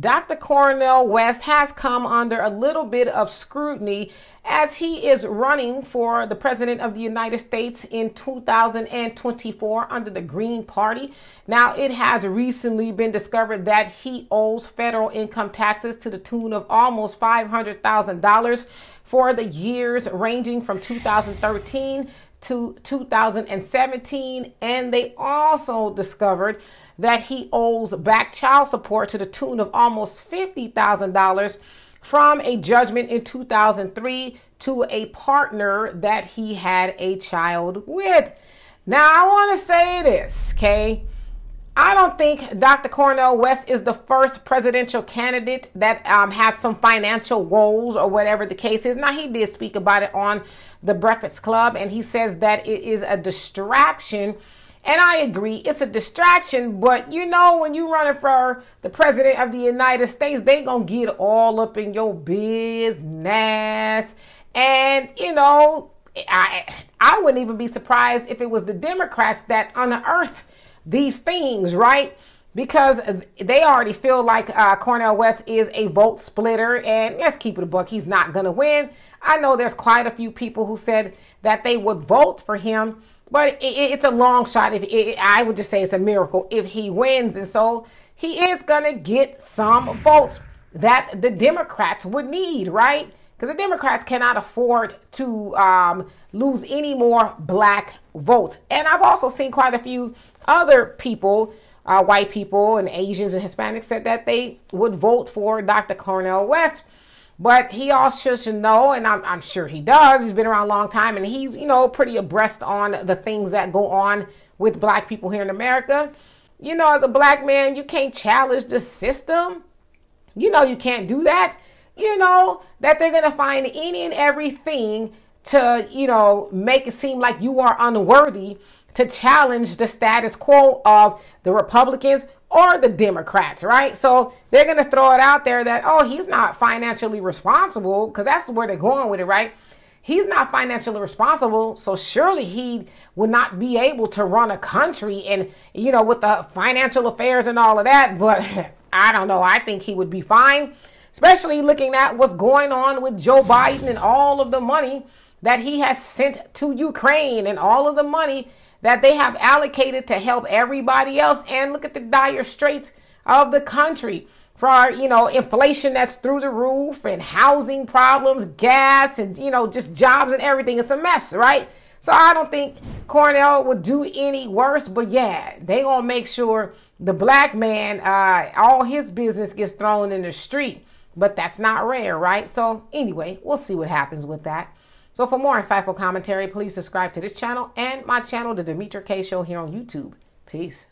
Dr. Cornel West has come under a little bit of scrutiny as he is running for the President of the United States in 2024 under the Green Party. Now, it has recently been discovered that he owes federal income taxes to the tune of almost $500,000 for the years ranging from 2013 to 2017. And they also discovered that he owes back child support to the tune of almost $50,000 from a judgment in 2003 to a partner that he had a child with. Now, I want to say this, okay? Think Dr. Cornel West is the first presidential candidate that um, has some financial woes or whatever the case is. Now, he did speak about it on the Breakfast Club, and he says that it is a distraction and I agree, it's a distraction, but you know, when you're running for the president of the United States, they gonna get all up in your business. And you know, I I wouldn't even be surprised if it was the Democrats that unearthed these things, right? Because they already feel like uh, Cornel West is a vote splitter, and let's keep it a buck, he's not gonna win. I know there's quite a few people who said that they would vote for him but it, it's a long shot. If it, I would just say it's a miracle if he wins, and so he is gonna get some votes that the Democrats would need, right? Because the Democrats cannot afford to um, lose any more black votes. And I've also seen quite a few other people, uh, white people and Asians and Hispanics, said that they would vote for Dr. Cornel West. But he also should know, and I'm, I'm sure he does, he's been around a long time and he's, you know, pretty abreast on the things that go on with black people here in America. You know, as a black man, you can't challenge the system. You know, you can't do that. You know, that they're going to find any and everything to, you know, make it seem like you are unworthy to challenge the status quo of the Republicans or the Democrats, right? So they're going to throw it out there that, oh, he's not financially responsible because that's where they're going with it, right? He's not financially responsible, so surely he would not be able to run a country and, you know, with the financial affairs and all of that. But I don't know. I think he would be fine, especially looking at what's going on with Joe Biden and all of the money that he has sent to Ukraine and all of the money that they have allocated to help everybody else. And look at the dire straits of the country for our, you know, inflation that's through the roof and housing problems, gas, and, you know, just jobs and everything. It's a mess, right? So I don't think Cornel would do any worse, but yeah, they gonna make sure the black man, uh, all his business gets thrown in the street. But that's not rare, right? So anyway, we'll see what happens with that. So for more insightful commentary, please subscribe to this channel and my channel, The Demetra Kaye Show here on YouTube. Peace.